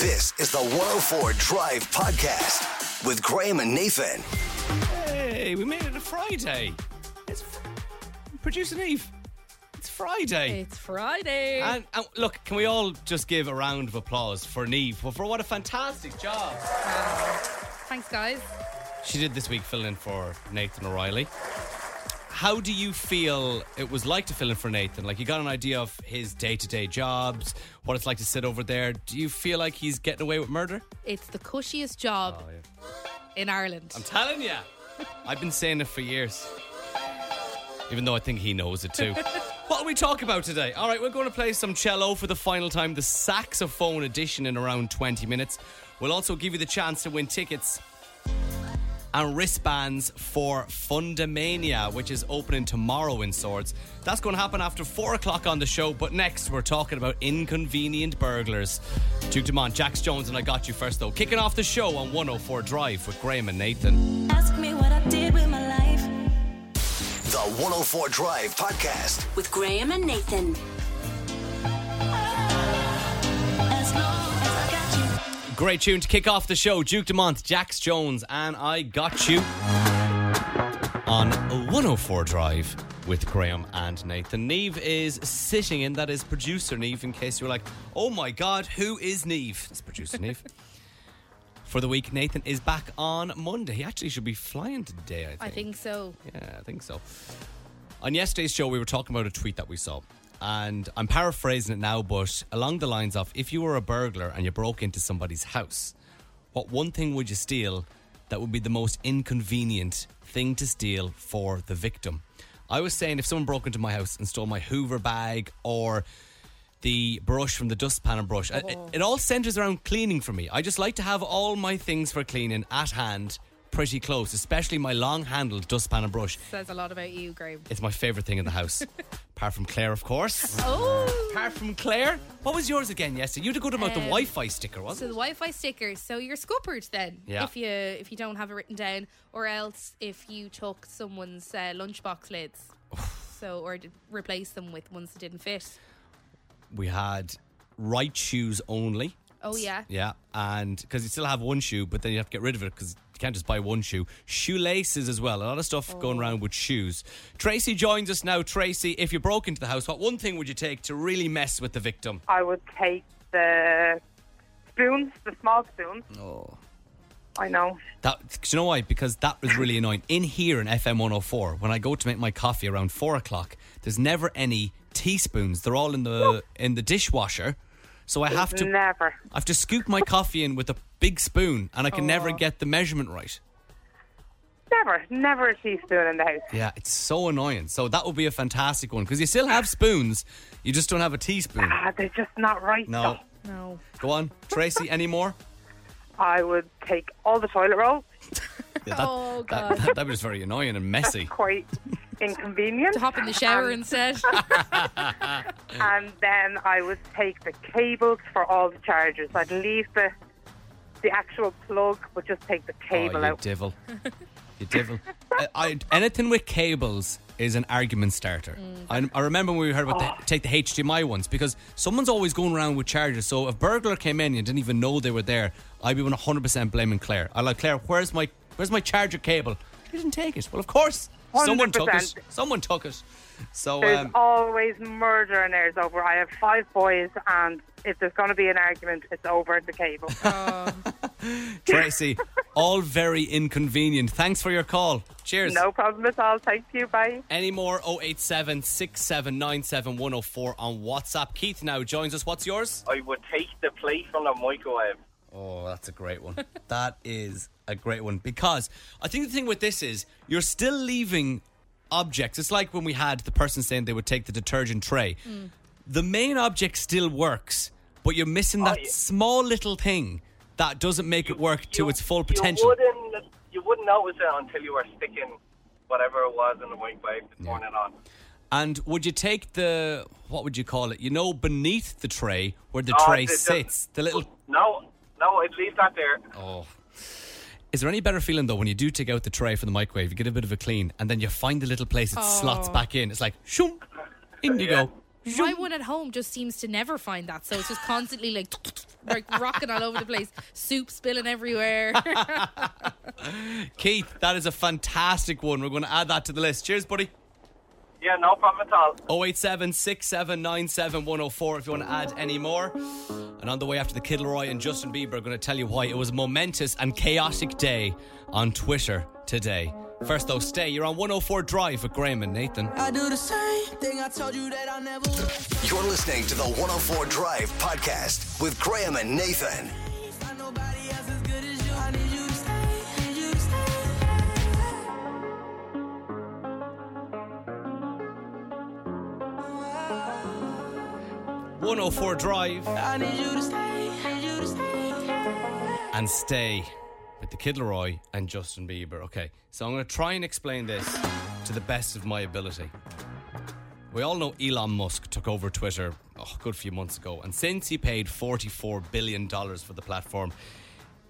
This is the 104 Drive Podcast with Graham and Nathan. Hey, we made it a Friday. It's fr- producer Eve. It's Friday. It's Friday. And, and look, can we all just give a round of applause for Neve for, for what a fantastic job Thanks, guys. she did this week filling in for Nathan O'Reilly. How do you feel it was like to fill in for Nathan? Like you got an idea of his day-to-day jobs, what it's like to sit over there. Do you feel like he's getting away with murder? It's the cushiest job oh, in Ireland. I'm telling you. I've been saying it for years. Even though I think he knows it too. what are we talking about today? All right, we're going to play some cello for the final time, the saxophone edition in around 20 minutes. We'll also give you the chance to win tickets and wristbands for Fundamania, which is opening tomorrow in Swords. That's going to happen after four o'clock on the show. But next, we're talking about inconvenient burglars. Duke Dumont, Jax Jones, and I got you first though. Kicking off the show on 104 Drive with Graham and Nathan. Ask me what I did with my life. The 104 Drive Podcast. With Graham and Nathan. Great tune to kick off the show. Duke Dumont, Jax Jones, and I got you on 104 Drive with Graham and Nathan. Neve is sitting in. That is producer Neve. In case you were like, "Oh my God, who is Neve?" It's producer Neve. For the week, Nathan is back on Monday. He actually should be flying today. I think. I think so. Yeah, I think so. On yesterday's show, we were talking about a tweet that we saw. And I'm paraphrasing it now, but along the lines of if you were a burglar and you broke into somebody's house, what one thing would you steal that would be the most inconvenient thing to steal for the victim? I was saying if someone broke into my house and stole my Hoover bag or the brush from the dustpan and brush, it, it oh. all centers around cleaning for me. I just like to have all my things for cleaning at hand pretty close, especially my long handled dustpan and brush. Says a lot about you, Graham. It's my favourite thing in the house. Apart from Claire, of course. Oh. Apart from Claire, what was yours again yesterday? You had a good about the Um, Wi-Fi sticker, So wasn't the it? Wi-Fi stickers. So you're scuppered then, Yeah. if you if you don't have it written down, or else if you took someone's uh, lunchbox lids, so or replace them with ones that didn't fit. We had right shoes only. Oh yeah. Yeah, and because you still have one shoe, but then you have to get rid of it because can't just buy one shoe. Shoelaces as well. A lot of stuff going oh. around with shoes. Tracy joins us now. Tracy, if you broke into the house, what one thing would you take to really mess with the victim? I would take the spoons, the small spoons. Oh. I know. That, you know why? Because that was really annoying. In here in FM 104, when I go to make my coffee around four o'clock, there's never any teaspoons. They're all in the in the dishwasher. So I have to Never. I have to scoop my coffee in with a big spoon, and I can never Oh. get the measurement right. Never. Never a teaspoon in the house. Yeah, it's so annoying. So that would be a fantastic one because you still have spoons, you just don't have a teaspoon. Ah, they're just not right. No, though. No. go on, Tracy. Any more? I would take all the toilet roll. Yeah, that, Oh, God. that, that was very annoying and messy. Quite inconvenient. To hop in the shower And- instead. and then I would take the cables for all the chargers. I'd leave the the actual plug, but just take the Oh, cable you out. devil. You devil. I, I, anything with cables is an argument starter. Mm. I, I remember when we heard about the, oh. take the HDMI ones because someone's always going around with chargers. So if burglar came in and didn't even know they were there, I'd be 100% blaming Claire. I like Claire. Where's my where's my charger cable? You didn't take it. Well, of course, someone took it. Someone took it. So There's um, always murder and there's over. I have five boys, and if there's going to be an argument, it's over at the cable. Tracy, all very inconvenient. Thanks for your call. Cheers. no problem at all. Thank you. Bye. Any more 087 on WhatsApp. Keith now joins us. What's yours? I would take the plate from the microwave. Oh, that's a great one. that is a great one because I think the thing with this is you're still leaving objects. It's like when we had the person saying they would take the detergent tray. Mm. The main object still works, but you're missing oh, that yeah. small little thing that doesn't make it work to You- its full You potential. wouldn't, you wouldn't notice it until you were sticking whatever it was in the microwave to turn it on. And would you take the what would you call it? You know, beneath the tray where the Oh, tray the- the- sits, the little. No, no, I'd leave that there. Oh. Is there any better feeling though when you do take out the tray from the microwave, you get a bit of a clean, and then you find the little place it slots Oh. back in? It's like shoom, in you Yeah. go. My one at home just seems to never find that, so it's just constantly like like rocking all over the place, soup spilling everywhere. Keith, that is a fantastic one. We're going to add that to the list. Cheers, buddy. Yeah, no problem at all. 087 6797 if you want to add any more. And on the way after the Kid LAROI and Justin Bieber are going to tell you why it was a momentous and chaotic day on Twitter today. First, though, stay. You're on 104 Drive with Graham and Nathan. I do the same thing I told you that I never would. You're listening to the 104 Drive Podcast with Graham and Nathan. 104 Drive I need you to stay. Need you to stay. and stay with the Kid LAROI and Justin Bieber. Okay, so I'm going to try and explain this to the best of my ability. We all know Elon Musk took over Twitter oh, a good few months ago, and since he paid $44 billion for the platform,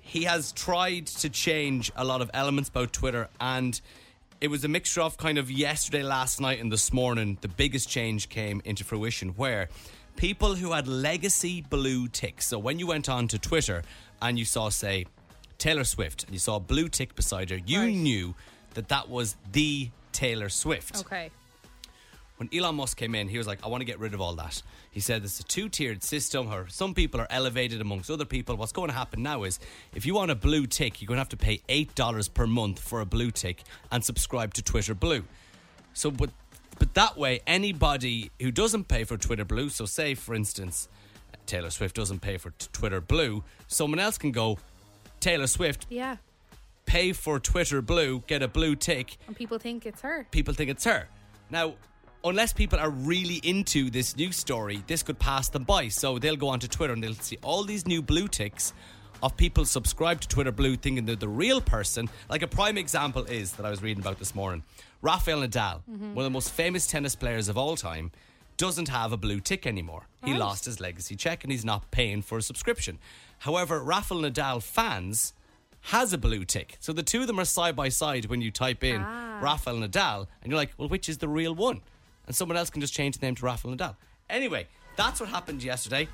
he has tried to change a lot of elements about Twitter, and it was a mixture of kind of yesterday, last night, and this morning. The biggest change came into fruition where people who had legacy blue ticks, so when you went on to Twitter and you saw, say, Taylor Swift, and you saw a blue tick beside her, you Right. knew that that was the Taylor Swift okay. when Elon Musk came in, he was like, I want to get rid of all that. He said it's a two tiered system, or some people are elevated amongst other people. What's going to happen now is if you want a blue tick, you're going to have to pay $8 per month for a blue tick and subscribe to Twitter Blue. So, but, but that way, anybody who doesn't pay for Twitter Blue, so say for instance, Taylor Swift doesn't pay for t- Twitter Blue, someone else can go, Taylor Swift, Yeah. pay for Twitter Blue, get a blue tick, And people think it's her. people think it's her. Now, unless people are really into this news story, this could pass them by. So they'll go onto Twitter and they'll see all these new blue ticks of people subscribed to Twitter Blue thinking they're the real person. Like a prime example is that I was reading about this morning. Rafael Nadal, mm-hmm. one of the most famous tennis players of all time, doesn't have a blue tick anymore. He lost his legacy check and he's not paying for a subscription. However, Rafael Nadal fans has a blue tick. So the two of them are side by side when you type in ah. Rafael Nadal, and you're like, well, which is the real one? And someone else can just change the name to Rafael Nadal. Anyway, that's what happened yesterday.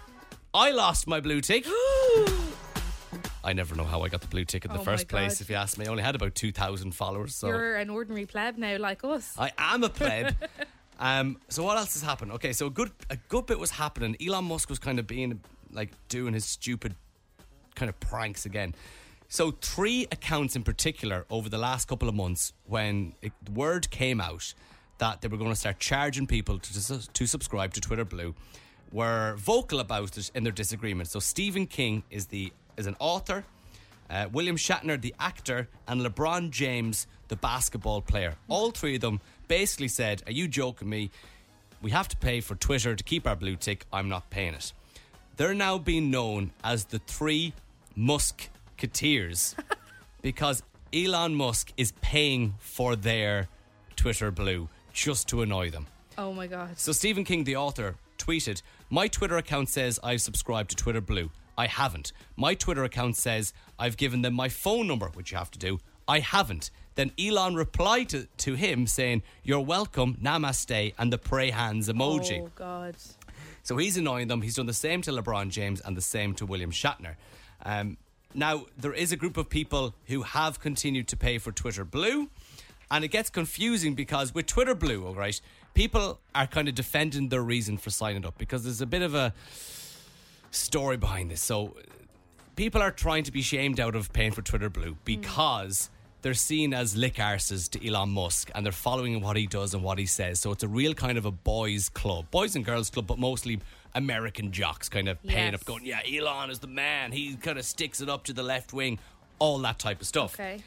I lost my blue tick. I never know how I got the blue tick in the Oh first place, if you ask me. I only had about 2,000 followers. So You're an ordinary pleb now, like us. I am a pleb. um, so what else has happened? Okay, so a good a good bit was happening. Elon Musk was kind of being like doing his stupid kind of pranks again. So three accounts in particular over the last couple of months, when it, word came out that they were going to start charging people to, to, to subscribe to Twitter Blue, were vocal about it in their disagreement. So Stephen King is the is an author. Uh, William Shatner, the actor, and LeBron James, the basketball player. All three of them basically said, Are you joking me? We have to pay for Twitter to keep our blue tick. I'm not paying it. They're now being known as the three Musketeers because Elon Musk is paying for their Twitter blue just to annoy them. Oh my god. So Stephen King, the author, tweeted, "My Twitter account says I've subscribed to Twitter Blue. I haven't. My Twitter account says I've given them my phone number, which you have to do. I haven't." Then Elon replied to, to him saying, "You're welcome, namaste," and the pray hands emoji. Oh god. So he's annoying them. He's done the same to LeBron James and the same to William Shatner. Um, now, there is a group of people who have continued to pay for Twitter Blue, and it gets confusing because with Twitter Blue, all right, people are kind of defending their reason for signing up because there's a bit of a story behind this. So people are trying to be shamed out of paying for Twitter Blue mm. because they're seen as lick arses to Elon Musk and they're following what he does and what he says. So it's a real kind of a boys' club, boys and girls club, but mostly American jocks kind of paying Yes. up, going, yeah, Elon is the man. He kind of sticks it up to the left wing, all that type of stuff. Okay.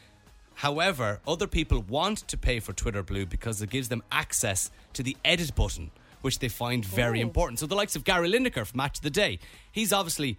However, other people want to pay for Twitter Blue because it gives them access to the edit button, which they find very Oh. important. So the likes of Gary Lineker from Match of the Day, he's obviously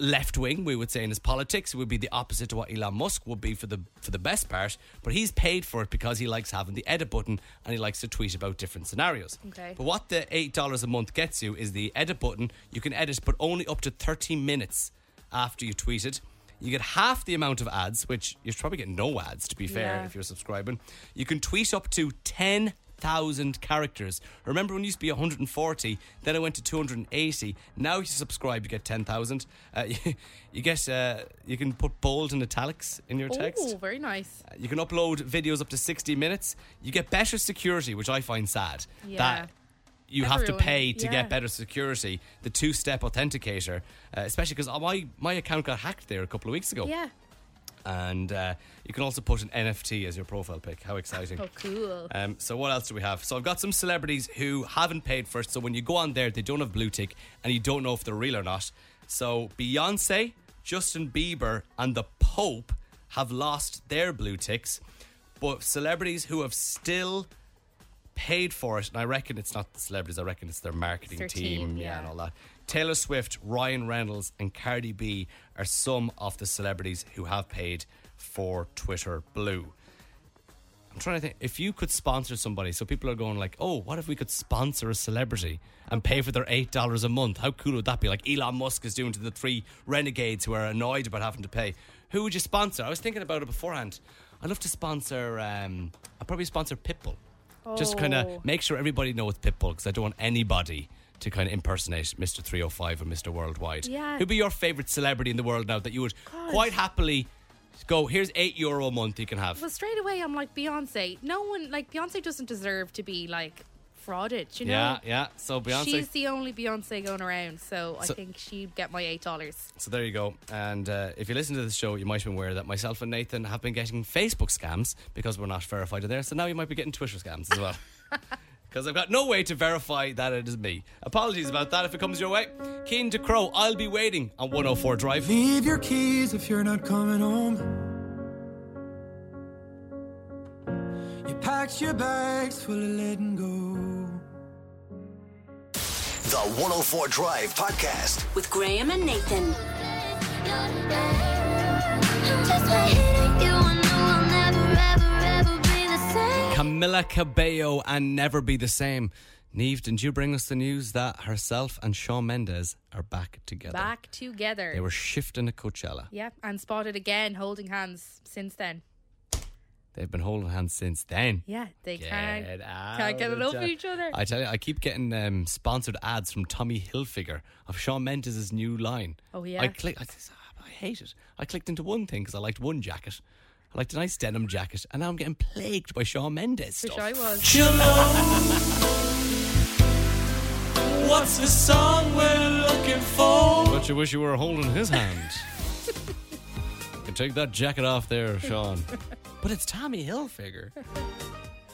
left wing, we would say in his politics. It would be the opposite to what Elon Musk would be for the for the best part. But he's paid for it because he likes having the edit button and he likes to tweet about different scenarios. Okay. But what the eight dollars a month gets you is the edit button. You can edit, but only up to thirty minutes after you tweet it. You get half the amount of ads, which you're probably getting no ads to be fair Yeah. if you're subscribing. You can tweet up to 10 10,000 characters. Remember when it used to be 140, then it went to 280. Now if you subscribe, you get 10,000. Uh, you, you get, uh, you can put bold and italics in your text. Oh, very nice. You can upload videos up to 60 minutes. You get better security, which I find sad. Yeah. That you have to pay to yeah. get better security, the two step authenticator, uh, especially because my, my account got hacked there a couple of weeks ago. Yeah. And uh, you can also put an NFT as your profile pic. How exciting! Oh, cool. Um, so what else do we have? So I've got some celebrities who haven't paid first. So when you go on there, they don't have blue tick, and you don't know if they're real or not. So Beyonce, Justin Bieber, and the Pope have lost their blue ticks, but celebrities who have still paid for it, and I reckon it's not the celebrities. I reckon it's their marketing their team, team, yeah, yeah. and all that. Taylor Swift, Ryan Reynolds, and Cardi B are some of the celebrities who have paid for Twitter Blue. I'm trying to think if you could sponsor somebody. So people are going like, "Oh, what if we could sponsor a celebrity and pay for their eight dollars a month? How cool would that be?" Like Elon Musk is doing to the three renegades who are annoyed about having to pay. Who would you sponsor? I was thinking about it beforehand. I'd love to sponsor. Um, I'd probably sponsor Pitbull. Just kind Oh. of make sure everybody knows Pitbull because I don't want anybody to kind of impersonate Mr. 305 or Mr. Worldwide. Yeah. Who'd be your favourite celebrity in the world now that you would quite happily go, here's eight euro a month you can have? Well, straight away, I'm like Beyonce. No one, like Beyonce, doesn't deserve to be like frauded. You know. Yeah, yeah. So Beyonce. She's the only Beyonce going around, so, I think she'd get my eight dollars. So there you go. And uh, if you listen to this show, you might be aware that myself and Nathan have been getting Facebook scams because we're not verified in there. So now you might be getting Twitter scams as well. Because I've got no way to verify that it is me. Apologies about that if it comes your way. Keen to Crow, I'll be waiting on 104 Drive. Leave your keys if you're not coming home. You packed your bags full of letting go. The 104 Drive Podcast. With Graham and Nathan. Camila Cabello and Never Be the Same. Neve, didn't you bring us the news that herself and Shawn Mendes are back together? Back together. They were shifting at Coachella. yeah, and spotted again holding hands since then. They've been holding hands since then. Yeah, they can't Get can't get out enough of of each other. I tell you, I keep getting um, sponsored ads from Tommy Hilfiger of Shawn Mendes' new line. Oh, yeah? I click. I, I hate it. I clicked into one thing because I liked one jacket. I liked a nice denim jacket, and now I'm getting plagued by Shawn Mendes Wish stuff. I was. What's the song we're looking for? But you wish you were holding his hand. you can take that jacket off there, Sean. but it's Tommy Hilfiger.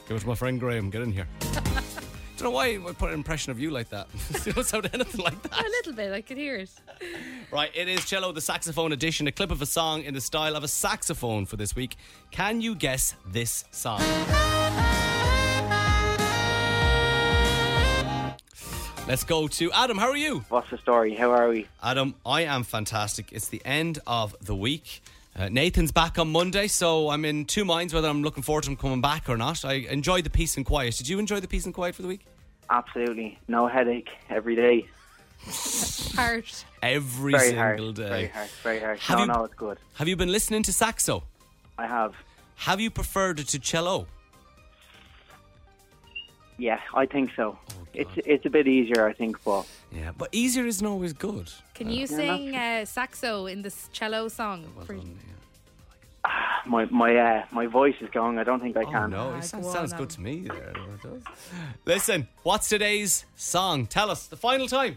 Give it to my friend Graham. Get in here. Don't know why I put an impression of you like that. you don't sound anything like that. A little bit, I could hear it. Right, it is Cello the Saxophone edition, a clip of a song in the style of a saxophone for this week. Can you guess this song? Let's go to Adam. How are you? What's the story? How are we? Adam, I am fantastic. It's the end of the week. Uh, Nathan's back on Monday, so I'm in two minds whether I'm looking forward to him coming back or not. I enjoyed the peace and quiet. Did you enjoy the peace and quiet for the week? Absolutely. No headache every day. Heart. Every Very single hard. day. Very hard. Very hard. Have no, you- no, it's good. Have you been listening to saxo? I have. Have you preferred it to cello? Yeah, I think so. Oh, it's it's a bit easier, I think, but Yeah, but easier isn't always good. Can you sing uh, saxo in this cello song? for- my my uh, my voice is going. I don't think I Oh can. no, Ah, it sounds, go sounds on, good to me. There, it does. Listen, what's today's song? Tell us the final time.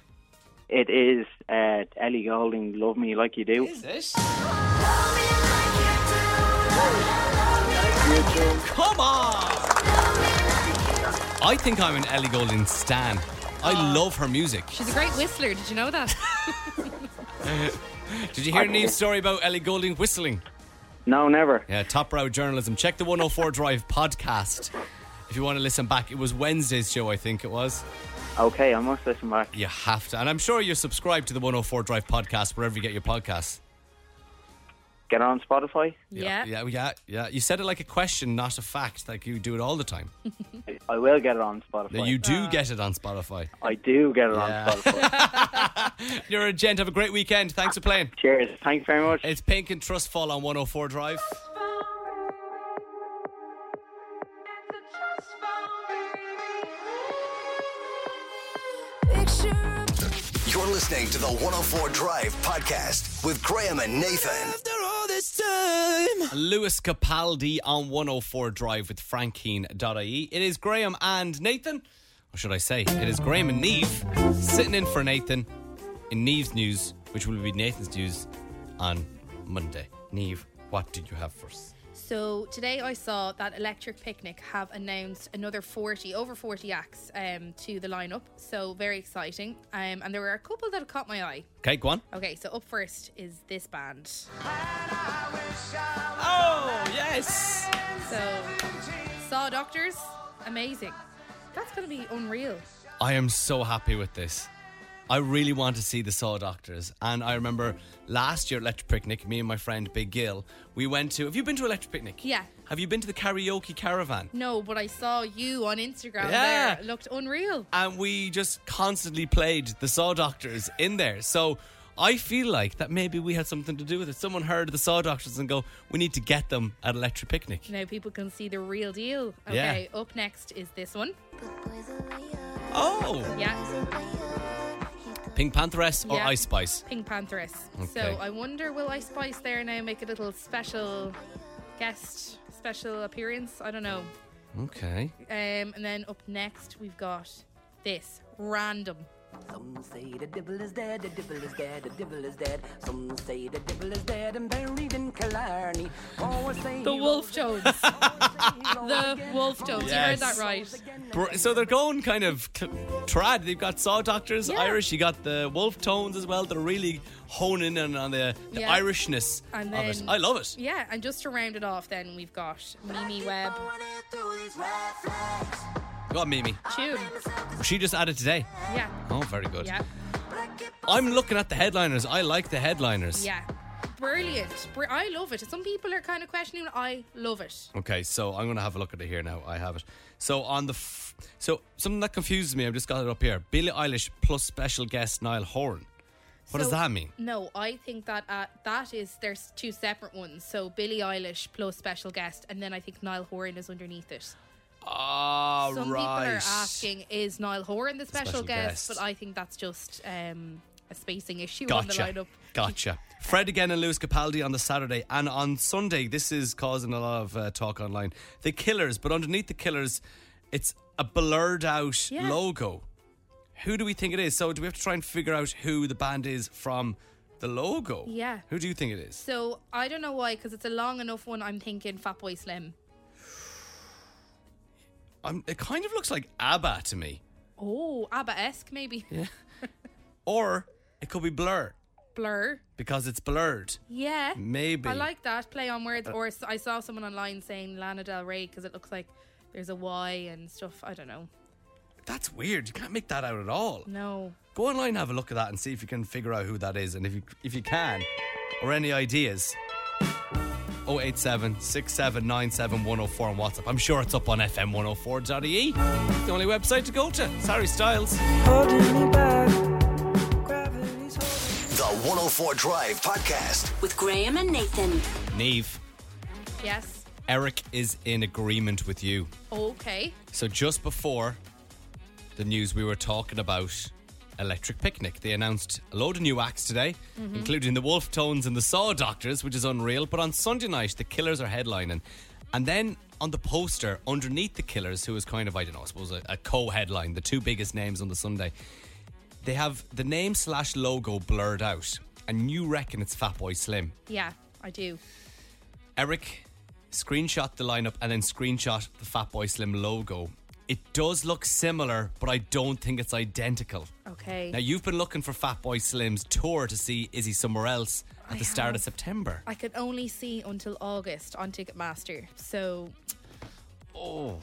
It is uh, Ellie Goulding, "Love Me Like You Do." Is it? Come on! I think I'm an Ellie Goulding stan. I love her music. She's a great whistler. Did you know that? Did you hear Okay. Neve's story about Ellie Goulding whistling? No, never. Yeah, top brow journalism. Check the 104 Drive podcast if you want to listen back. It was Wednesday's show, I think it was. Okay, I must listen back. You have to. And I'm sure you're subscribed to the 104 Drive podcast wherever you get your podcasts get on Spotify. Yeah. yeah, yeah, yeah, You said it like a question, not a fact. Like you do it all the time. I will get it on Spotify. You do ah. get it on Spotify. I do get it yeah. on Spotify. You're a gent. Have a great weekend. Thanks for playing. Cheers. Thanks very much. It's Pink and Trustfall on 104 Drive. You're listening to the 104 Drive podcast with Graham and Nathan. This time. Lewis Capaldi on 104 Drive with frankeen.ie. It is Graham and Nathan. Or should I say, it is Graham and Neve sitting in for Nathan in Neve's news, which will be Nathan's news on Monday. Neve, what did you have for us? So today I saw that Electric Picnic have announced another 40, over 40 acts um, to the lineup. So very exciting. Um, and there were a couple that caught my eye. Okay, go on. Okay, so up first is this band. Oh, yes. So Saw Doctors, amazing. That's going to be unreal. I am so happy with this. I really want to see the Saw Doctors. And I remember last year at Electric Picnic, me and my friend Big Gill, we went to. Have you been to Electric Picnic? Yeah. Have you been to the karaoke caravan? No, but I saw you on Instagram Yeah. there. It looked unreal. And we just constantly played the Saw Doctors in there. So I feel like that maybe we had something to do with it. Someone heard the Saw Doctors and go, we need to get them at Electric Picnic. Now people can see the real deal. Yeah. Okay, up next is this one. Oh, Yeah, Pink Pantheress or Yeah. Ice Spice? Pink Pantheress. Okay. So I wonder, will Ice Spice there now make a little special guest, special appearance? I don't know. Okay. Um, and then up next we've got this random. Some say the devil is dead, the devil is dead, the devil is dead. Some say the devil is dead and buried in Killarney. Oh, say The Wolf rose Tones. again, he rose the again. Wolf Tones. You heard that right. Br- So they're going kind of cl- trad. They've got Saw Doctors, Yeah. Irish. You got the Wolf Tones as well. They're really honing in on the, the Yeah. Irishness And of it. I love it. Yeah, and just to round it off, then we've got Mimi Webb. Go on, Mimi. Tune. She just added today. Yeah. Oh, very good. Yeah. I'm looking at the headliners. I like the headliners. Yeah. Brilliant. Br- I love it. Some people are kind of questioning. I love it. Okay, so I'm going to have a look at it here now. I have it. So on the f- so something that confuses me. I've just got it up here. Billie Eilish plus special guest Niall Horan. What does So- that mean? No, I think that uh, that is there's two separate ones. So Billie Eilish plus special guest, and then I think Niall Horan is underneath it. Ah, Some right. people are asking, is Niall Horan the special, Special guest? guest. But I think that's just um, a spacing issue Gotcha. on the lineup. Gotcha. Fred again and Lewis Capaldi on the Saturday. And on Sunday, this is causing a lot of uh, talk online. The Killers, but underneath the Killers, it's a blurred out Yeah. logo. Who do we think it is? So, do we have to try and figure out who the band is from the logo? Yeah. Who do you think it is? So I don't know why, because it's a long enough one. I'm thinking Fatboy Slim. Um, it kind of looks like ABBA to me. Oh, ABBA esque maybe. Or it could be Blur Blur. because it's blurred. Yeah. Maybe. I like that play on words. Or I saw someone online saying Lana Del Rey because it looks like there's a Y and stuff. I don't know. That's weird. You can't make that out at all. No. Go online and have a look at that and see if you can figure out who that is. And if you if you can, or any ideas, 087 6797 104 on WhatsApp. I'm sure it's up on FM104.ie. It's the only website to go to. Sorry, Styles. Holding me back. The 104 Drive podcast. With Graham and Nathan. Neve, Yes. Eric is in agreement with you. Okay. So just before the news, we were talking about Electric Picnic. They announced a load of new acts today, mm-hmm. including the Wolf Tones and the Saw Doctors, which is unreal. But on Sunday night, the Killers are headlining. And then on the poster, underneath the Killers, who is kind of, I don't know, I suppose a, a co-headline, the two biggest names on the Sunday, they have the name slash logo blurred out. And you reckon it's Fatboy Slim. Yeah, I do. Eric screenshot the lineup and then screenshot the Fatboy Slim logo. It does look similar, but I don't think it's identical. Okay. Now you've been looking for Fatboy Slim's tour to see is he somewhere else at I the start of. September. I could only see until August on Ticketmaster. So Oh,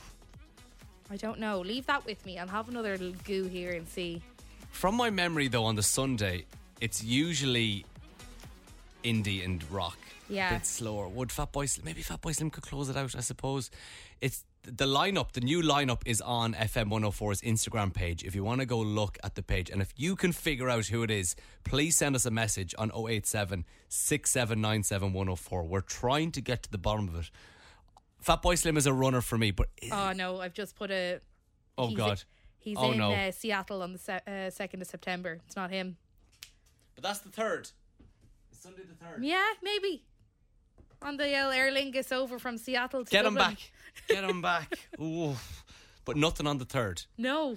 I don't know. Leave that with me. I'll have another little goo here and see. from my memory though, on the Sunday, it's usually indie and rock. Yeah. a bit slower. Would Fatboy Slim? Maybe Fatboy Slim could close it out. I suppose it's the lineup. The new lineup is on FM 104's Instagram page. If you want to go look at the page, and if you can figure out who it is, please send us a message on 087 6797 104. We're trying to get to the bottom of it. Fat Boy Slim is a runner for me, but Oh no, I've just put a. oh he's god, He's Oh, in no. uh, Seattle on the se- uh, 2nd of September. It's not him. But that's the third. It's Sunday the third. Yeah, maybe. On the old Aer Lingus over from Seattle to Get him back. Get him back. Ooh. But nothing on the third. No.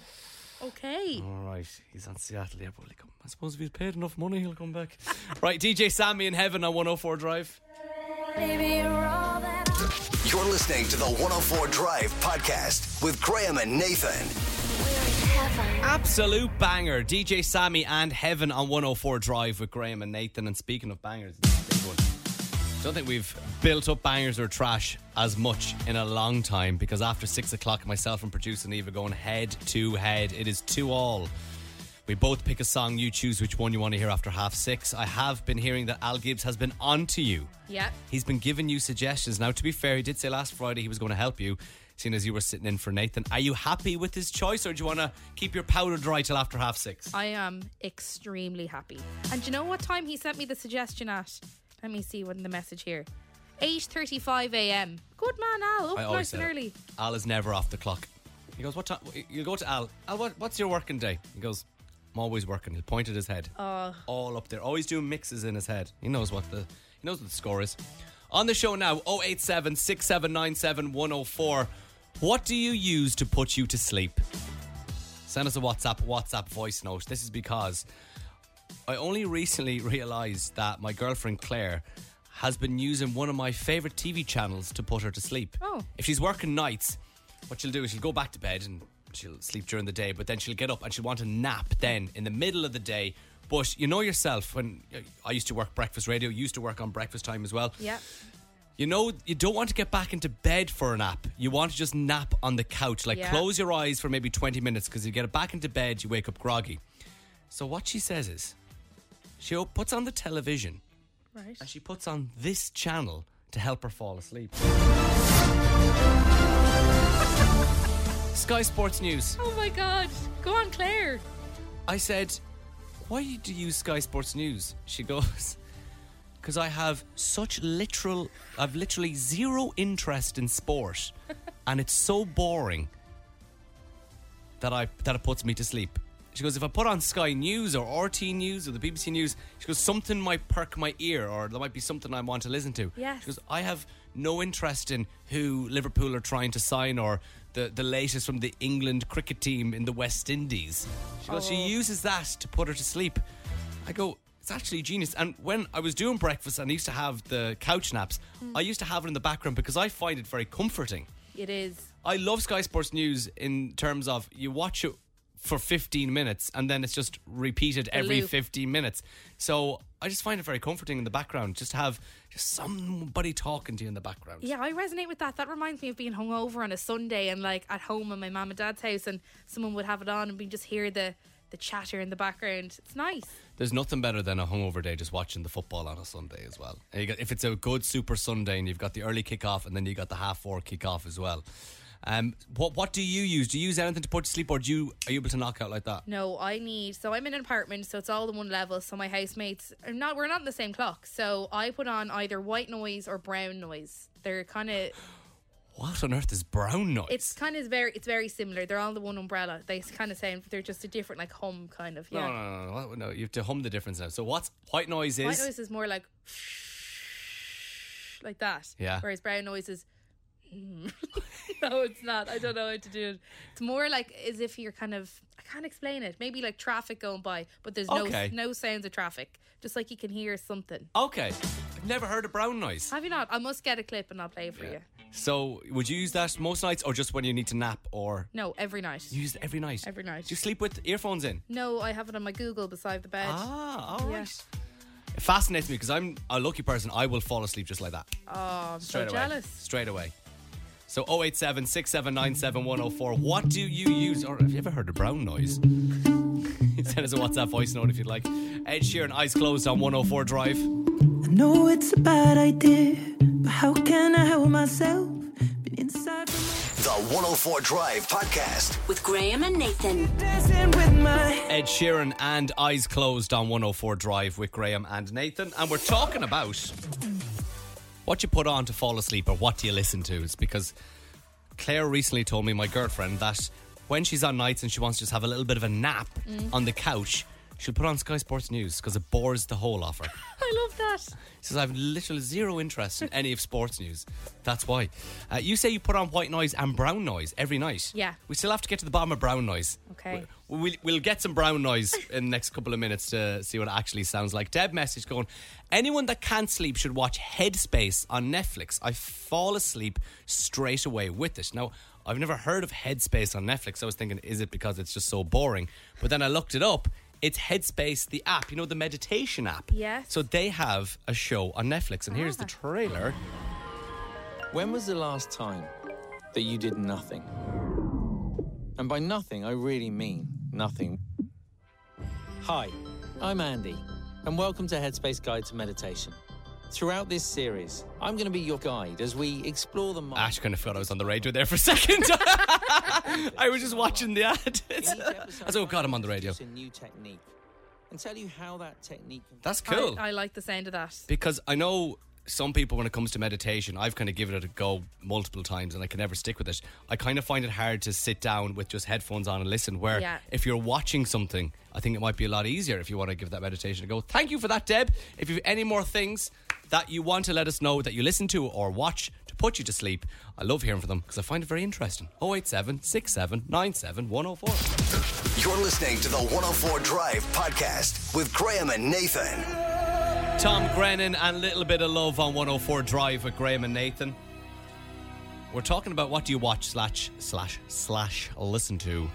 Okay. All right, he's on Seattle. Yeah, but he'll. I suppose if he's paid enough money, he'll come back. right, DJ Sammy in heaven on 104 Drive. You're listening to the 104 Drive Podcast with Graham and Nathan. Absolute banger. DJ Sammy and Heaven on 104 Drive with Graham and Nathan. And speaking of bangers, it's a big one. don't think we've built up bangers or trash as much in a long time because after six o'clock, myself and producer Eva going head to head. It is two all. We both pick a song. You choose which one you want to hear after half six. I have been hearing that Al Gibbs has been on to you. Yeah. He's been giving you suggestions. Now, to be fair, he did say last Friday he was going to help you, seeing as you were sitting in for Nathan. Are you happy with his choice, or do you want to keep your powder dry till after half six? I am extremely happy. And do you know what time he sent me the suggestion at? Let me see what in the message here. 8:35 a.m. Good man, Al. Up nice and it. early. Al is never off the clock. He goes, "What time?" You go to Al. Al, what, what's your working day? He goes, "I'm always working." He'll point at his head, Oh. all up there, always doing mixes in his head. He knows what the he knows what the score is. On the show now, 087 6797 104. What do you use to put you to sleep? Send us a WhatsApp WhatsApp voice note. This is because I only recently realised that my girlfriend Claire has been using one of my favourite TV channels to put her to sleep. Oh. If she's working nights, what she'll do is she'll go back to bed and she'll sleep during the day, but then she'll get up and she'll want a nap then in the middle of the day. But you know yourself, when uh, I used to work breakfast radio, used to work on breakfast time as well. Yeah. You know, you don't want to get back into bed for a nap. You want to just nap on the couch. Like, Yeah. close your eyes for maybe 20 minutes because you get back into bed, you wake up groggy. So, what she says is, she puts on the television Right. and she puts on this channel to help her fall asleep. Sky Sports News. Oh my god. Go on, Claire. I said, Why do you use Sky Sports News? She goes, Because I have such literal, I've literally zero interest in sport, and it's so boring that I that it puts me to sleep. She goes, if I put on Sky News or RT News or the BBC News, she goes, something might perk my ear or there might be something I want to listen to. Yes. She goes, I have no interest in who Liverpool are trying to sign or the, the latest from the England cricket team in the West Indies. She goes, she Oh. uses that to put her to sleep. I go, it's actually genius. And when I was doing breakfast and I used to have the couch naps, hmm. I used to have it in the background because I find it very comforting. It is. I love Sky Sports News in terms of you watch it for 15 minutes and then it's just repeated every 15 minutes. So I just find it very comforting in the background just to have just somebody talking to you in the background. Yeah, I resonate with that. That reminds me of being hungover on a Sunday and like at home in my mum and dad's house, and someone would have it on and we just hear the the chatter in the background. It's nice. There's nothing better than a hungover day just watching the football on a Sunday as well. Got, if it's a good Super Sunday and you've got the early kick-off and then you got the half four kick-off as well. Um, what what do you use? Do you use anything to put to sleep, or do you are you able to knock out like that? No, I need. So I'm in an apartment, so it's all in one level. So my housemates are not. We're not in the same clock. So I put on either white noise or brown noise. They're kind of. What on earth is brown noise? It's kind of very. It's very similar. They're all the one umbrella. They kind of sound. They're just a different like hum kind of. Yeah. no, no, no, no, no. You have to hum the difference now. So what's white noise is? White noise is more like like that. Yeah. Whereas brown noise is. no, it's not. I don't know how to do it. It's more like as if you're kind of. I can't explain it. Maybe like traffic going by, but there's no Okay. no sounds of traffic. Just like you can hear something. Okay, I've never heard of brown noise. Have you not? I must get a clip and I'll play it for you. So would you use that most nights, or just when you need to nap, or No, every night. you use it every night? Every night. Do you sleep with earphones in? No, I have it on my Google beside the bed. Ah, all Yeah. It fascinates me because I'm a lucky person. I will fall asleep just like that. Oh, I'm Straight so away. jealous. Straight away. So 087 104. What do you use? Or have you ever heard of brown noise? Send us a WhatsApp voice note if you'd like. Ed Sheeran, eyes closed on 104 Drive. I know it's a bad idea, but how can I help myself? Been inside for The 104 Drive Podcast. With Graham and Nathan. with my Ed Sheeran and Eyes Closed on 104 Drive with Graham and Nathan. And we're talking about what you put on to fall asleep or what do you listen to. It's because Claire recently told me, my girlfriend, that when she's on nights and she wants to just have a little bit of a nap mm. on the couch, she'll put on Sky Sports News because it bores the whole offer. I love that. She says, I have literally zero interest in any of sports news. That's why. Uh, you say you put on white noise and brown noise every night. Yeah. We still have to get to the bottom of brown noise. Okay. We'll, we'll, we'll get some brown noise in the next couple of minutes to see what it actually sounds like. Deb message going, anyone that can't sleep should watch Headspace on Netflix. I fall asleep straight away with it. Now, I've never heard of Headspace on Netflix. I was thinking, is it because it's just so boring? But then I looked it up. It's Headspace, the app, you know, the meditation app. Yes. So they have a show on Netflix, and here's the ah. trailer. When was the last time that you did nothing? And by nothing, I really mean nothing. Hi, I'm Andy, and welcome to Headspace Guide to Meditation. Throughout this series, I'm going to be your guide as we explore the mind. Ash kind of thought I was on the radio there for a second. I was just watching the ad. I was, oh God, I'm on the radio. A new technique, and tell you how that technique. Can That's cool. I, I like the sound of that. because I know some people, when it comes to meditation, I've kind of given it a go multiple times and I can never stick with it. I kind of find it hard to sit down with just headphones on and listen. Where Yeah. if you're watching something, I think it might be a lot easier if you want to give that meditation a go. Thank you for that, Deb. If you have any more things that you want to let us know that you listen to or watch to put you to sleep, I love hearing from them because I find it very interesting. 087 67 97 104. You're listening to the 104 Drive Podcast with Graham and Nathan. Tom Grennan and Little Bit of Love on 104 Drive with Graham and Nathan. We're talking about what do you watch slash slash slash listen to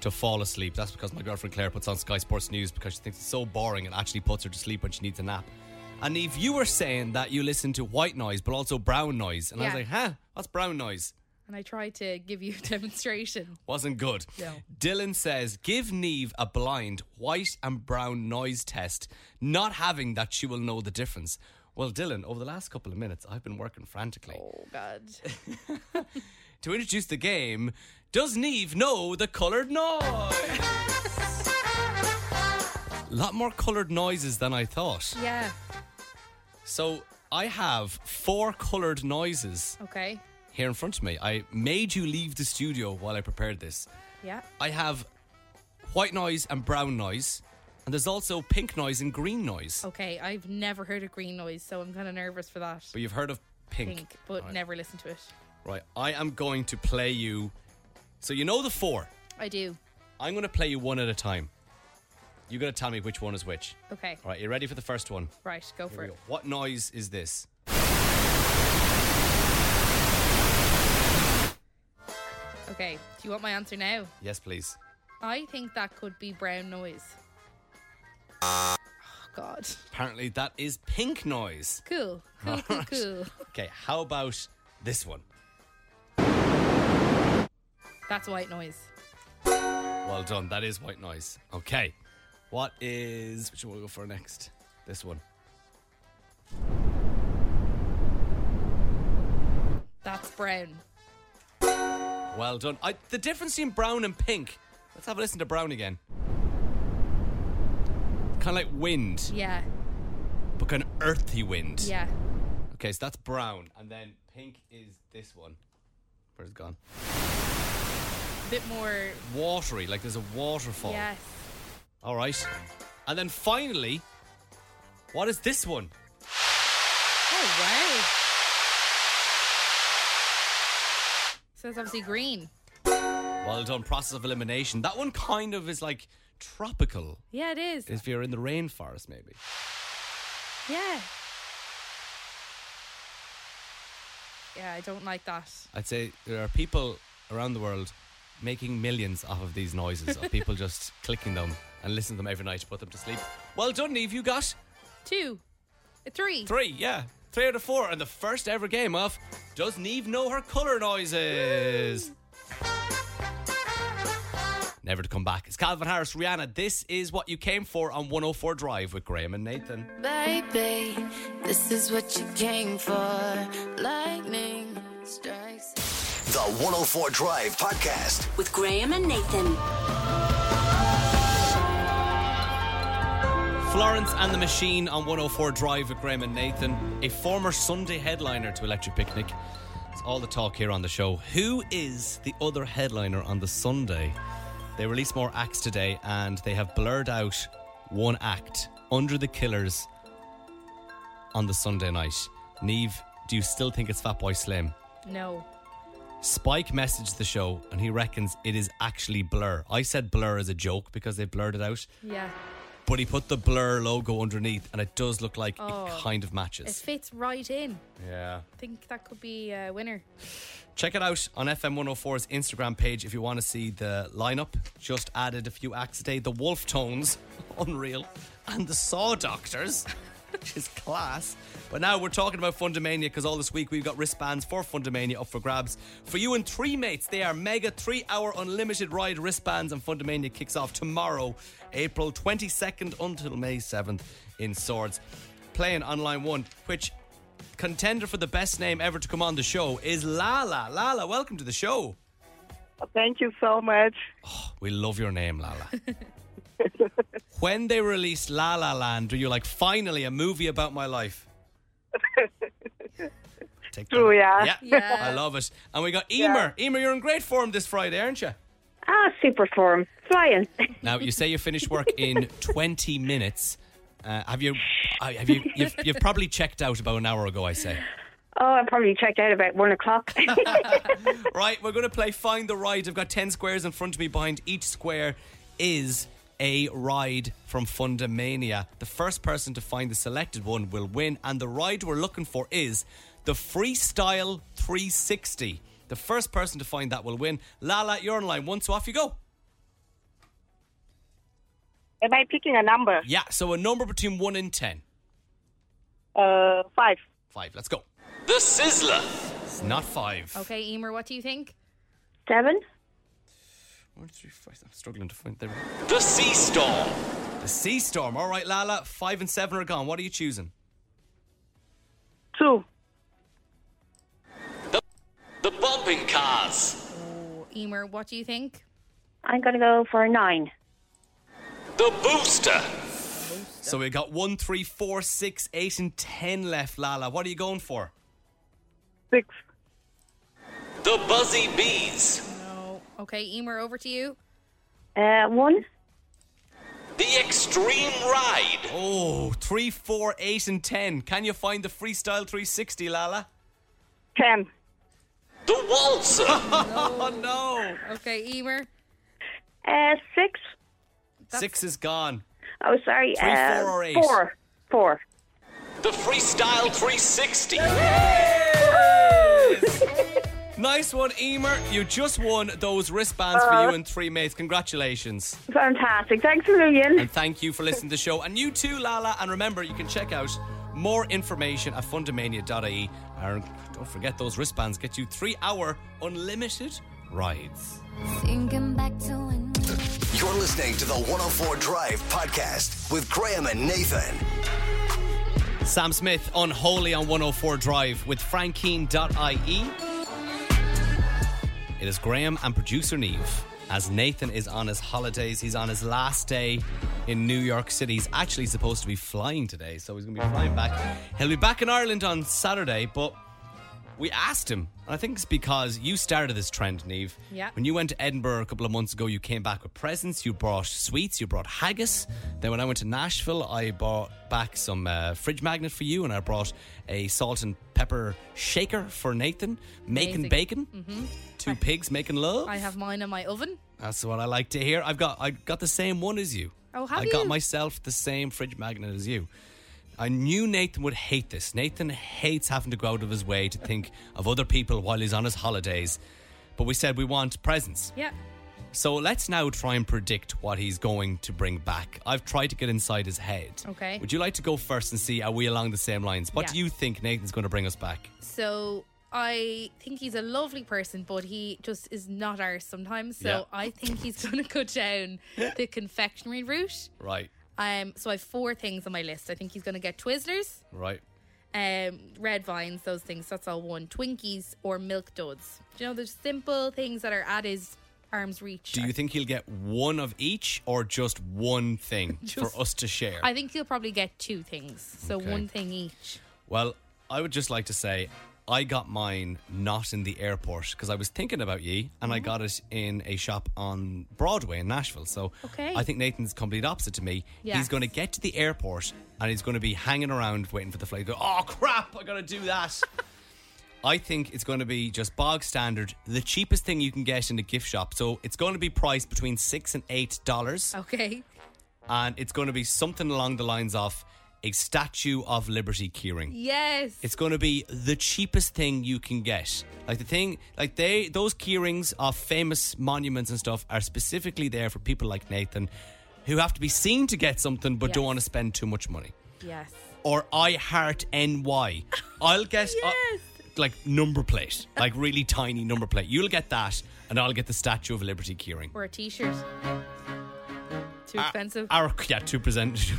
to fall asleep. That's because my girlfriend Claire puts on Sky Sports News because she thinks it's so boring and actually puts her to sleep when she needs a nap. And Eve, you were saying that you listen to white noise but also brown noise. And I was Yeah. like, huh, what's brown noise? And I tried to give you a demonstration. Wasn't good. No. Dylan says, give Neve a blind white and brown noise test, not having that she will know the difference. Well, Dylan, over the last couple of minutes, I've been working frantically. Oh, God. To introduce the game, does Neve know the coloured noise? A lot more coloured noises than I thought. Yeah. So I have four coloured noises Okay. here in front of me. I made you leave the studio while I prepared this. Yeah. I have white noise and brown noise, and there's also pink noise and green noise. Okay. I've never heard of green noise, so I'm kind of nervous for that. But you've heard of pink. Pink, but Right. never listened to it. Right, I am going to play you. So you know the four. I do. I'm going to play you one at a time. You're going to tell me which one is which. Okay. All right, you ready for the first one? Right. Go Here for we it. go. What noise is this? Okay. Do you want my answer now? Yes, please. I think that could be brown noise. Oh, God. Apparently, that is pink noise. Cool. Cool, cool, cool. Okay, how about this one? That's white noise. Well done. That is white noise. Okay. What is. Which one will we go for next? This one. That's brown. Well done. I, the difference between brown and pink. Let's have a listen to brown again. Kind of like wind, Yeah. but kind of earthy wind. Yeah. Okay, so that's brown. And then pink is this one. Where's it gone? A bit more. Watery, like there's a waterfall. Yes. All right. And then finally, what is this one? Oh, wow. So it's obviously green. Well done, process of elimination. That one kind of is like tropical. Yeah, it is. If you're in the rainforest, maybe. Yeah. Yeah, I don't like that. I'd say there are people around the world making millions off of these noises, of people just clicking them and listen to them every night to put them to sleep. Well done, Neve. You got Two. A three. three, yeah. Three out of four. And the first ever game of Does Neve Know Her Colour Noises? Never to come back. It's Calvin Harris, Rihanna. This is what you came for on 104 Drive with Graham and Nathan. Baby, this is what you came for. Lightning strikes. The 104 Drive Podcast. With Graham and Nathan. Florence and the Machine on 104 Drive with Graham and Nathan, a former Sunday headliner to Electric Picnic. It's all the talk here on the show. Who is the other headliner on the Sunday? They released more acts today, and they have blurred out one act under the Killers on the Sunday night. Neve, do you still think it's Fatboy Slim? No. Spike messaged the show, and he reckons it is actually Blur. I said Blur as a joke because they blurred it out, Yeah. But he put the Blur logo underneath, and it does look like Oh. it kind of matches. It matches. fits right in. Yeah. I think that could be a winner. Check it out on FM 104's Instagram page if you want to see the lineup. Just added a few acts today. The Wolf Tones, unreal, and the Saw Doctors, which is class. But now we're talking about Fundamania because all this week we've got wristbands for Fundamania up for grabs. For you and three mates, they are mega three hour unlimited ride wristbands, and Fundamania kicks off tomorrow, April 22nd until May 7th in Swords. Playing on line one, which contender for the best name ever to come on the show is Lala. Lala, welcome to the show. Thank you so much. Oh, we love your name, Lala. when they released La La Land, were you like, finally, a movie about my life? Take True, that. yeah. Yeah, Yeah. I love it. And we got Emer. Emer, you're in great form this Friday, aren't you? Ah, super form. Flying. Now, you say you finish work in 20 minutes. Uh, have you, uh, have you, you've, you've probably checked out about an hour ago, I say. Oh, I probably checked out about one o'clock. Right, we're going to play Find the Ride. I've got 10 squares in front of me. Behind each square is a ride from Fundamania. The first person to find the selected one will win, and the ride we're looking for is the Freestyle 360. The first person to find that will win. Lala, you're on line one, so off you go. Am I picking a number? Yeah, so a number between 1 and 10. Uh, five. 5, let's go. The Sizzler. It's not 5. Okay, Emer, what do you think? Seven. One, three, five. I'm struggling to find the, The Sea Storm. the Sea Storm. All right, Lala, 5 and 7 are gone. What are you choosing? Two. The, the Bumping Cars. Oh, Emer, what do you think? I'm going to go for a nine. The Booster. So we got one, three, four, six, eight, and ten left, Lala. What are you going for? Six. The Buzzy Bees. No. Okay, Emer, over to you. Uh, one. The Extreme Ride. Oh, three, four, eight, and ten. Can you find the freestyle 360, Lala? Ten. The Waltzer. Oh no! Okay, Emer. Uh, six. Six is gone. Oh, sorry. Three, uh, four, or eight? Four. Four. the Freestyle 360. Nice one, Emer. You just won those wristbands for you uh-huh. and three mates. Congratulations. Fantastic. Thanks a million. And thank you for listening to the show. And you too, Lala. And remember, you can check out more information at fundamania.ie. And don't forget those wristbands get you three hour unlimited rides. Thinking back to when You're listening to the 104 Drive podcast with Graham and Nathan. Sam Smith, Unholy on 104 Drive with frankeen.ie. It is Graham and producer Neve. As Nathan is on his holidays, he's on his last day in New York City. He's actually supposed to be flying today, so he's going to be flying back. He'll be back in Ireland on Saturday, but we asked him, I think it's because you started this trend, Neve. Yeah. When you went to Edinburgh a couple of months ago, you came back with presents. You brought sweets. You brought haggis. Then when I went to Nashville, I brought back some uh, fridge magnet for you, and I brought a salt and pepper shaker for Nathan, making Amazing. bacon. Mm-hmm. Two pigs making love. I have mine in my oven. That's what I like to hear. I've got I got the same one as you. Oh, have I got myself the same fridge magnet as you. I knew Nathan would hate this. Nathan hates having to go out of his way to think of other people while he's on his holidays. But we said we want presents. Yeah. So let's now try and predict what he's going to bring back. I've tried to get inside his head. Okay. Would you like to go first and see are we along the same lines? What Yeah. do you think Nathan's going to bring us back? So I think he's a lovely person, but he just is not ours sometimes. So Yeah. I think he's going to go down the confectionery route. Right. Um, so I have four things on my list. I think he's going to get Twizzlers, Right. um, red vines, those things. That's all one. Twinkies or milk duds. Do you know, there's simple things that are at his arm's reach. Do you think he'll get one of each or just one thing for us to share? I think he'll probably get two things. So Okay. one thing each. Well, I would just like to say I got mine not in the airport because I was thinking about ye and Mm-hmm. I got it in a shop on Broadway in Nashville. So Okay. I think Nathan's complete opposite to me. He's going to get to the airport and he's going to be hanging around waiting for the flight. Go, oh crap! I got to do that. I think it's going to be just bog standard, the cheapest thing you can get in a gift shop. So it's going to be priced between six and eight dollars, Okay. and it's going to be something along the lines of a Statue of Liberty keyring. Yes. It's going to be the cheapest thing you can get. Like the thing, like they, those keyrings of famous monuments and stuff are specifically there for people like Nathan, who have to be seen to get something but don't want to spend too much money. Yes. Or I heart NY. I'll get uh, Yes. like number plate, like really tiny number plate. You'll get that, and I'll get the Statue of Liberty keyring. Or a T-shirt. Too Our- expensive. Our yeah, two present.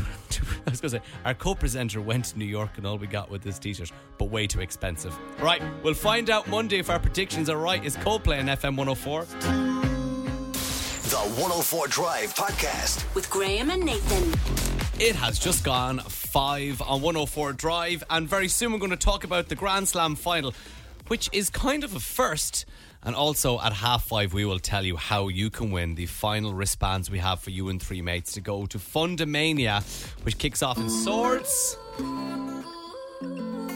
I was gonna say our co-presenter went to New York, and all we got with this T-shirt, but way too expensive. Right, we'll find out Monday if our predictions are right. Is Coldplay on FM 104? The 104 Drive Podcast. With Graham and Nathan. It has just gone five on 104 Drive, and very soon we're going to talk about the Grand Slam final, which is kind of a first. And also at half five, we will tell you how you can win the final wristbands we have for you and three mates to go to Fundamania, which kicks off in Swords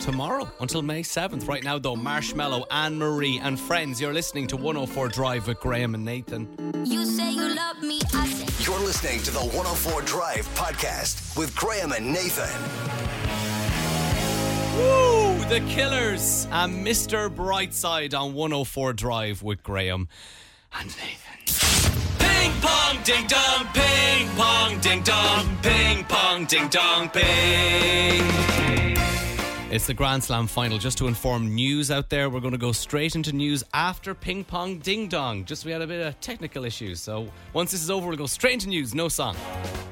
tomorrow until May 7th. Right now, though, Marshmello, Anne Marie, and friends, you're listening to 104 Drive with Graham and Nathan. You say you love me, I say. You're listening to the 104 Drive Podcast with Graham and Nathan. Woo! The Killers and Mr. Brightside on 104 Drive with Graham and Nathan. Ping pong ding dong, ping pong ding dong, ping pong ding dong, ping. It's the Grand Slam final. Just to inform news out there, we're going to go straight into news after ping pong ding dong. Just we had a bit of technical issues, so once this is over, we'll go straight into news. No song.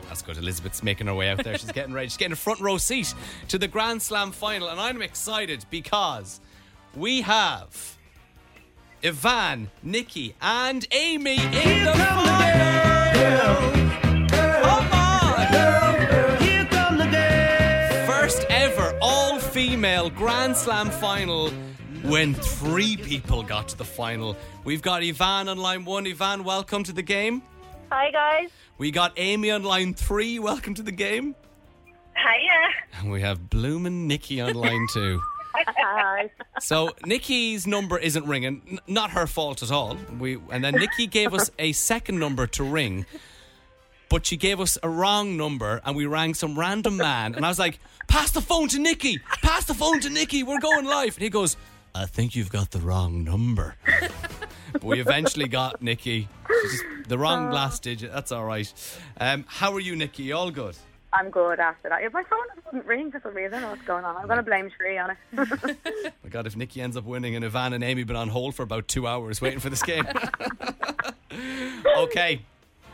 That's good. Elizabeth's making her way out there. She's getting ready. She's getting a front row seat to the Grand Slam final, and I'm excited because we have Ivan, Nikki, and Amy in the. Come female Grand Slam final when three people got to the final. We've got Ivan on line one. Ivan, welcome to the game. Hi guys. We got Amy on line three. Welcome to the game. Hiya. And we have Bloomin' Nikki on line two. Hi. So Nikki's number isn't ringing. N- not her fault at all. We and then Nikki gave us a second number to ring, but she gave us a wrong number, and we rang some random man. And I was like, "Pass the phone to Nikki. Pass the phone to Nikki. We're going live." And he goes, "I think you've got the wrong number." but we eventually got Nikki. The wrong last digit. That's all right. Um, how are you, Nikki? All good. I'm good after that. If my phone doesn't ring for some reason, I don't know what's going on. I'm going to blame Three on it. My God, if Nikki ends up winning and Ivan and Amy been on hold for about two hours waiting for this game. okay.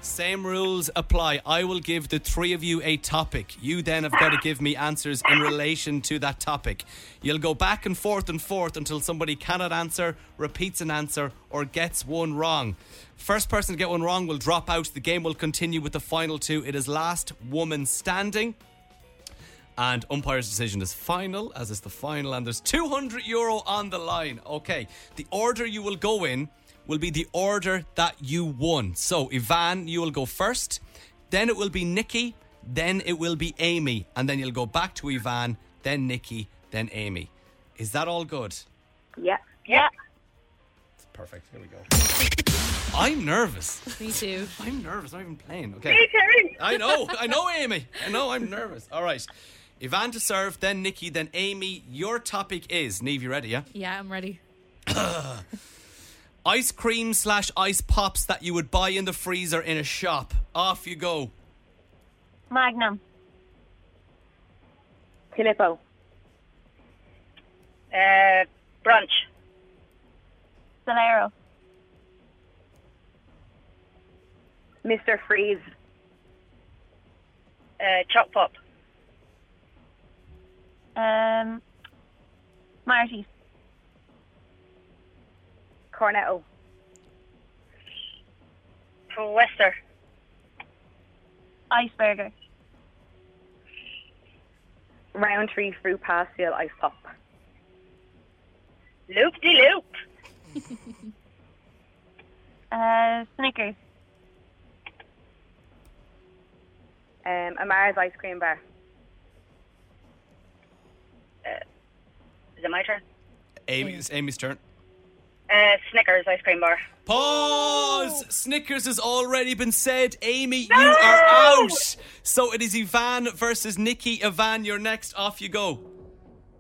Same rules apply. I will give the three of you a topic. You then have got to give me answers in relation to that topic. You'll go back and forth and forth until somebody cannot answer, repeats an answer, or gets one wrong. First person to get one wrong will drop out. The game will continue with the final two. It is last woman standing. And umpire's decision is final, as is the final, and there's 200 euro on the line. Okay, the order you will go in will be the order that you won. So, Ivan, you will go first, then it will be Nikki, then it will be Amy, and then you'll go back to Ivan, then Nikki, then Amy. Is that all good? yeah. Yeah. Perfect. Here we go. I'm nervous. Me too. I'm nervous. I'm not even playing. Okay. Me too. I know. I know, Amy. I know. I'm nervous. All right. Ivan to serve, then Nikki, then Amy. Your topic is Neve. You ready? Yeah. Yeah, I'm ready. Ice cream slash ice pops that you would buy in the freezer in a shop. Off you go. Magnum. Filippo. Uh, brunch. Solero. Mr. Freeze. Uh, Chop Pop. Um, Marty's. Cornetto. Wester. Iceberger. Round tree Fruit Pastille ice pop. Loop de loop. uh, Snickers. Um, a Mars ice cream bar. Uh, is it my turn? Amy's, Amy's turn. Uh, Snickers ice cream bar. Pause! Snickers has already been said. Amy, you are out. So it is Ivan versus Nikki. Ivan, you're next. Off you go.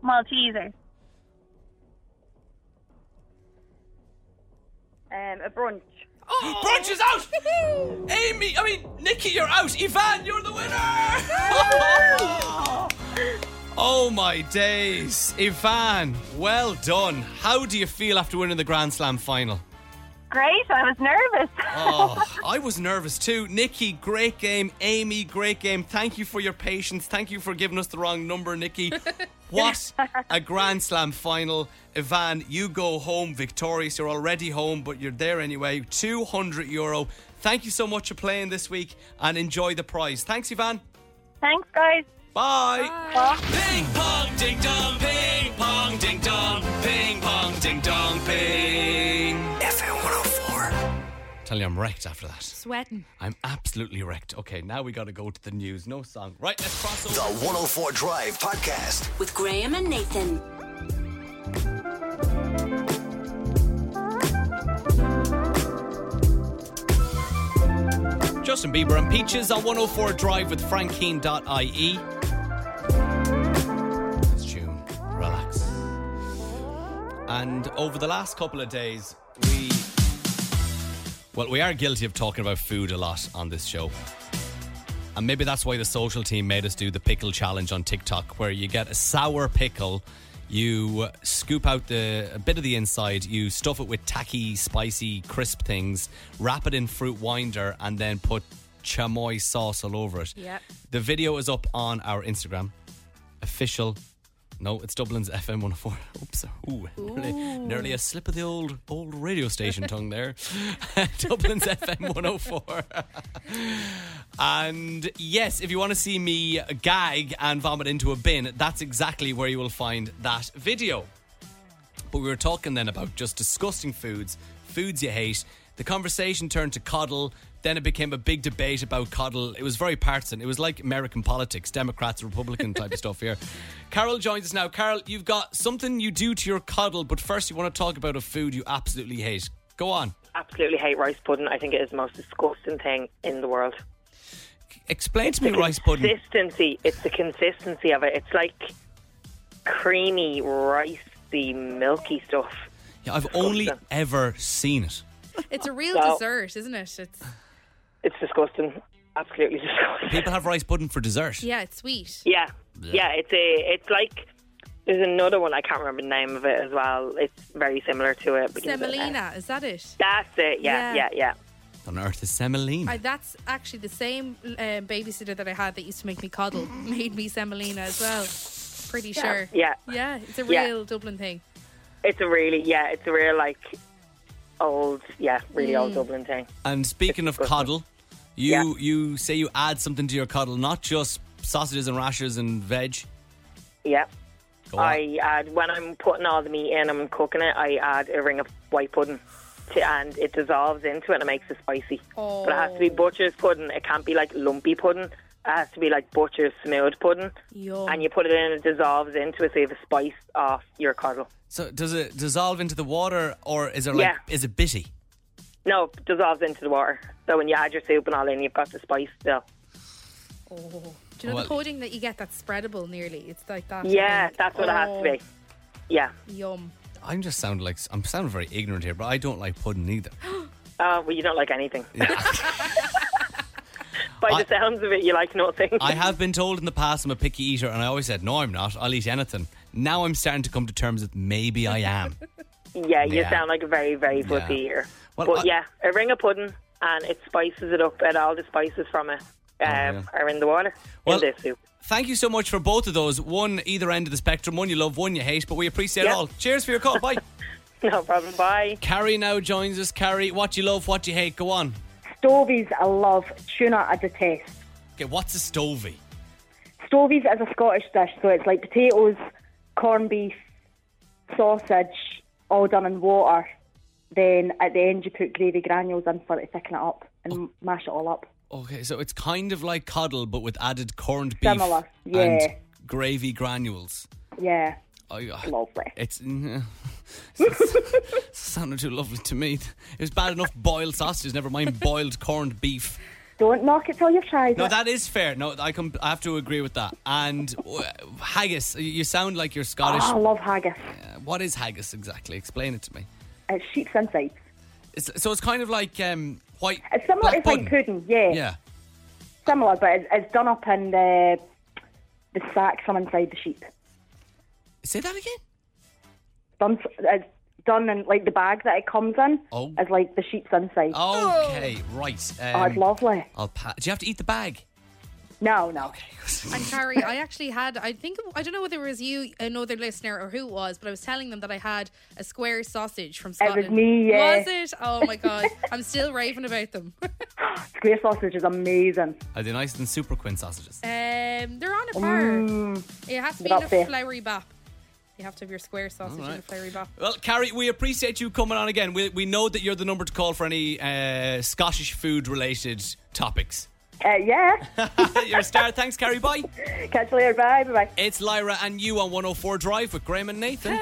Malteser. Um, a brunch. Oh, brunch is out! Amy, I mean, Nikki, you're out. Ivan, you're the winner! oh my days. Ivan, well done. How do you feel after winning the Grand Slam final? Great, I was nervous. Oh, I was nervous too. Nikki, great game. Amy, great game. Thank you for your patience. Thank you for giving us the wrong number, Nikki. What a Grand Slam final. Ivan, you go home victorious. You're already home, but you're there anyway. 200 euro. Thank you so much for playing this week and enjoy the prize. Thanks, Ivan. Thanks, guys. Bye. Bye. Ping pong ding dong, ping pong ding dong, ping pong ding dong, ping. FM 104. Tell you I'm wrecked after that. Sweating. I'm absolutely wrecked. Okay, now we got to go to the news. No song. Right, let's cross over. The 104 Drive Podcast. With Graham and Nathan. Justin Bieber and Peaches on 104 Drive with frankeen.ie. Tune, relax. And over the last couple of days, we. Well, we are guilty of talking about food a lot on this show. And maybe that's why the social team made us do the pickle challenge on TikTok, where you get a sour pickle, you scoop out the a bit of the inside, you stuff it with tacky, spicy, crisp things, wrap it in fruit winder, and then put chamoy sauce all over it. Yep. The video is up on our Instagram. Official. No, it's Dublin's FM 104. Oops. Ooh, Nearly, nearly a slip of the old old radio station tongue there. Dublin's FM 104. and yes, if you want to see me gag and vomit into a bin, that's exactly where you will find that video. But we were talking then about just disgusting foods, foods you hate. The conversation turned to coddle. Then it became a big debate about coddle. It was very partisan. It was like American politics, Democrats, Republican type of stuff here. Carol joins us now. Carol, you've got something you do to your coddle, but first you want to talk about a food you absolutely hate. Go on. Absolutely hate rice pudding. I think it is the most disgusting thing in the world. Explain to me rice pudding. Consistency. It's the consistency of it. It's like creamy, ricey, milky stuff. Yeah, I've only ever seen it. It's a real So- dessert, isn't it? It's It's disgusting. Absolutely disgusting. People have rice pudding for dessert. yeah, it's sweet. Yeah, yeah. It's a. It's like there's another one. I can't remember the name of it as well. It's very similar to it. begins with an Semolina, uh, is that it? That's it. Yeah, Yeah. yeah, yeah. On earth is semolina. I, that's actually the same um, babysitter that I had that used to make me coddle made me semolina as well. Pretty Yeah. sure. Yeah. Yeah, it's a Yeah. real Dublin thing. It's a really yeah. It's a real like old yeah, really old Mm. Dublin thing. And speaking of coddle, you you say you add something to your coddle, not just sausages and rashers and veg. Yeah. I add when I'm putting all the meat in, I'm cooking it. I add a ring of white pudding, to, and it dissolves into it and it makes it spicy. But it has to be Oh. butcher's pudding. It can't be like lumpy pudding. It has to be like butcher's smooth pudding. Yum. And you put it in, and it dissolves into it, so you have a spice off your coddle. So does it dissolve into the water, or is it like Yeah. is it bitty? No, it dissolves into the water. So when you add your soup and all in, you've got the spice still. Oh. Do you know Well- the pudding that you get that's spreadable nearly? It's like that. Yeah, I that's what it has to be. Oh, Yeah. Yum. I'm just sounding like I'm sounding very ignorant here, but I don't like pudding either. Uh, well, you don't like anything. By the sounds of it, you like nothing. I have been told in the past I'm a picky eater, and I always said no, I'm not. I'll eat anything. Now I'm starting to come to terms with maybe I am. Yeah, you Yeah. sound like a very, very Yeah. fussy eater. Well, but I- yeah, a ring of pudding and it spices it up, and all the spices from it um, Oh, yeah. are in the water Well- in this soup. Thank you so much for both of those. One either end of the spectrum, one you love, one you hate, but we appreciate it all. Cheers for your call. Bye. no problem. Bye. Carrie now joins us. Carrie, what you love, what you hate. Go on. Stovies, I love. Tuna, I detest. Okay, what's a stovey? Stovies is a Scottish dish, so it's like potatoes, corned beef, sausage, all done in water. Then at the end, you put gravy granules in for it to thicken it up and oh. mash it all up. Okay, so it's kind of like coddle, but with added corned beef Similar, and gravy granules. Yeah. I- Lovely. It's, it's sounded too lovely to me. It was bad enough boiled sausages, never mind boiled corned beef. Don't knock it till you've tried No, it. that is fair. No, I com- I have to agree with that. And uh, haggis, you sound like you're Scottish. Oh, I love haggis. Uh, what is haggis exactly? Explain it to me. It's sheep's insides. It's, so it's kind of like um, white. It's similar. It's like pudding. Yeah. Yeah. Similar, but it's, it's done up in the the sack from inside the sheep. Say that again. Done. It's done in like the bag that it comes in. Oh. Is like the sheep's inside. Okay, right. Oh, it's Um, lovely. I'll pa- Do you have to eat the bag? No, no. And Carrie, I actually had, I think, I don't know whether it was you, another listener, or who it was, but I was telling them that I had a square sausage from was Scotland. me, yeah. Was it? Oh my God. I'm still raving about them. Square sausage is amazing. Are they nicer than Superquinn sausages? Um, they're on a par. Mm. It has to be in a up there. floury bap. You have to have your square sausage in a Alright. floury bap. Well, Carrie, we appreciate you coming on again. We, we know that you're the number to call for any uh, Scottish food related topics. Uh, yeah. you're a star. Thanks, Carrie. Bye. Catch you later. Bye. Bye. Bye. It's Lyra and you on 104 Drive with Graham and Nathan.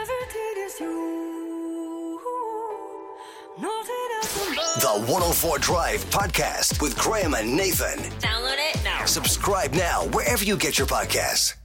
The 104 Drive Podcast with Graham and Nathan. Download it now. Subscribe now wherever you get your podcasts.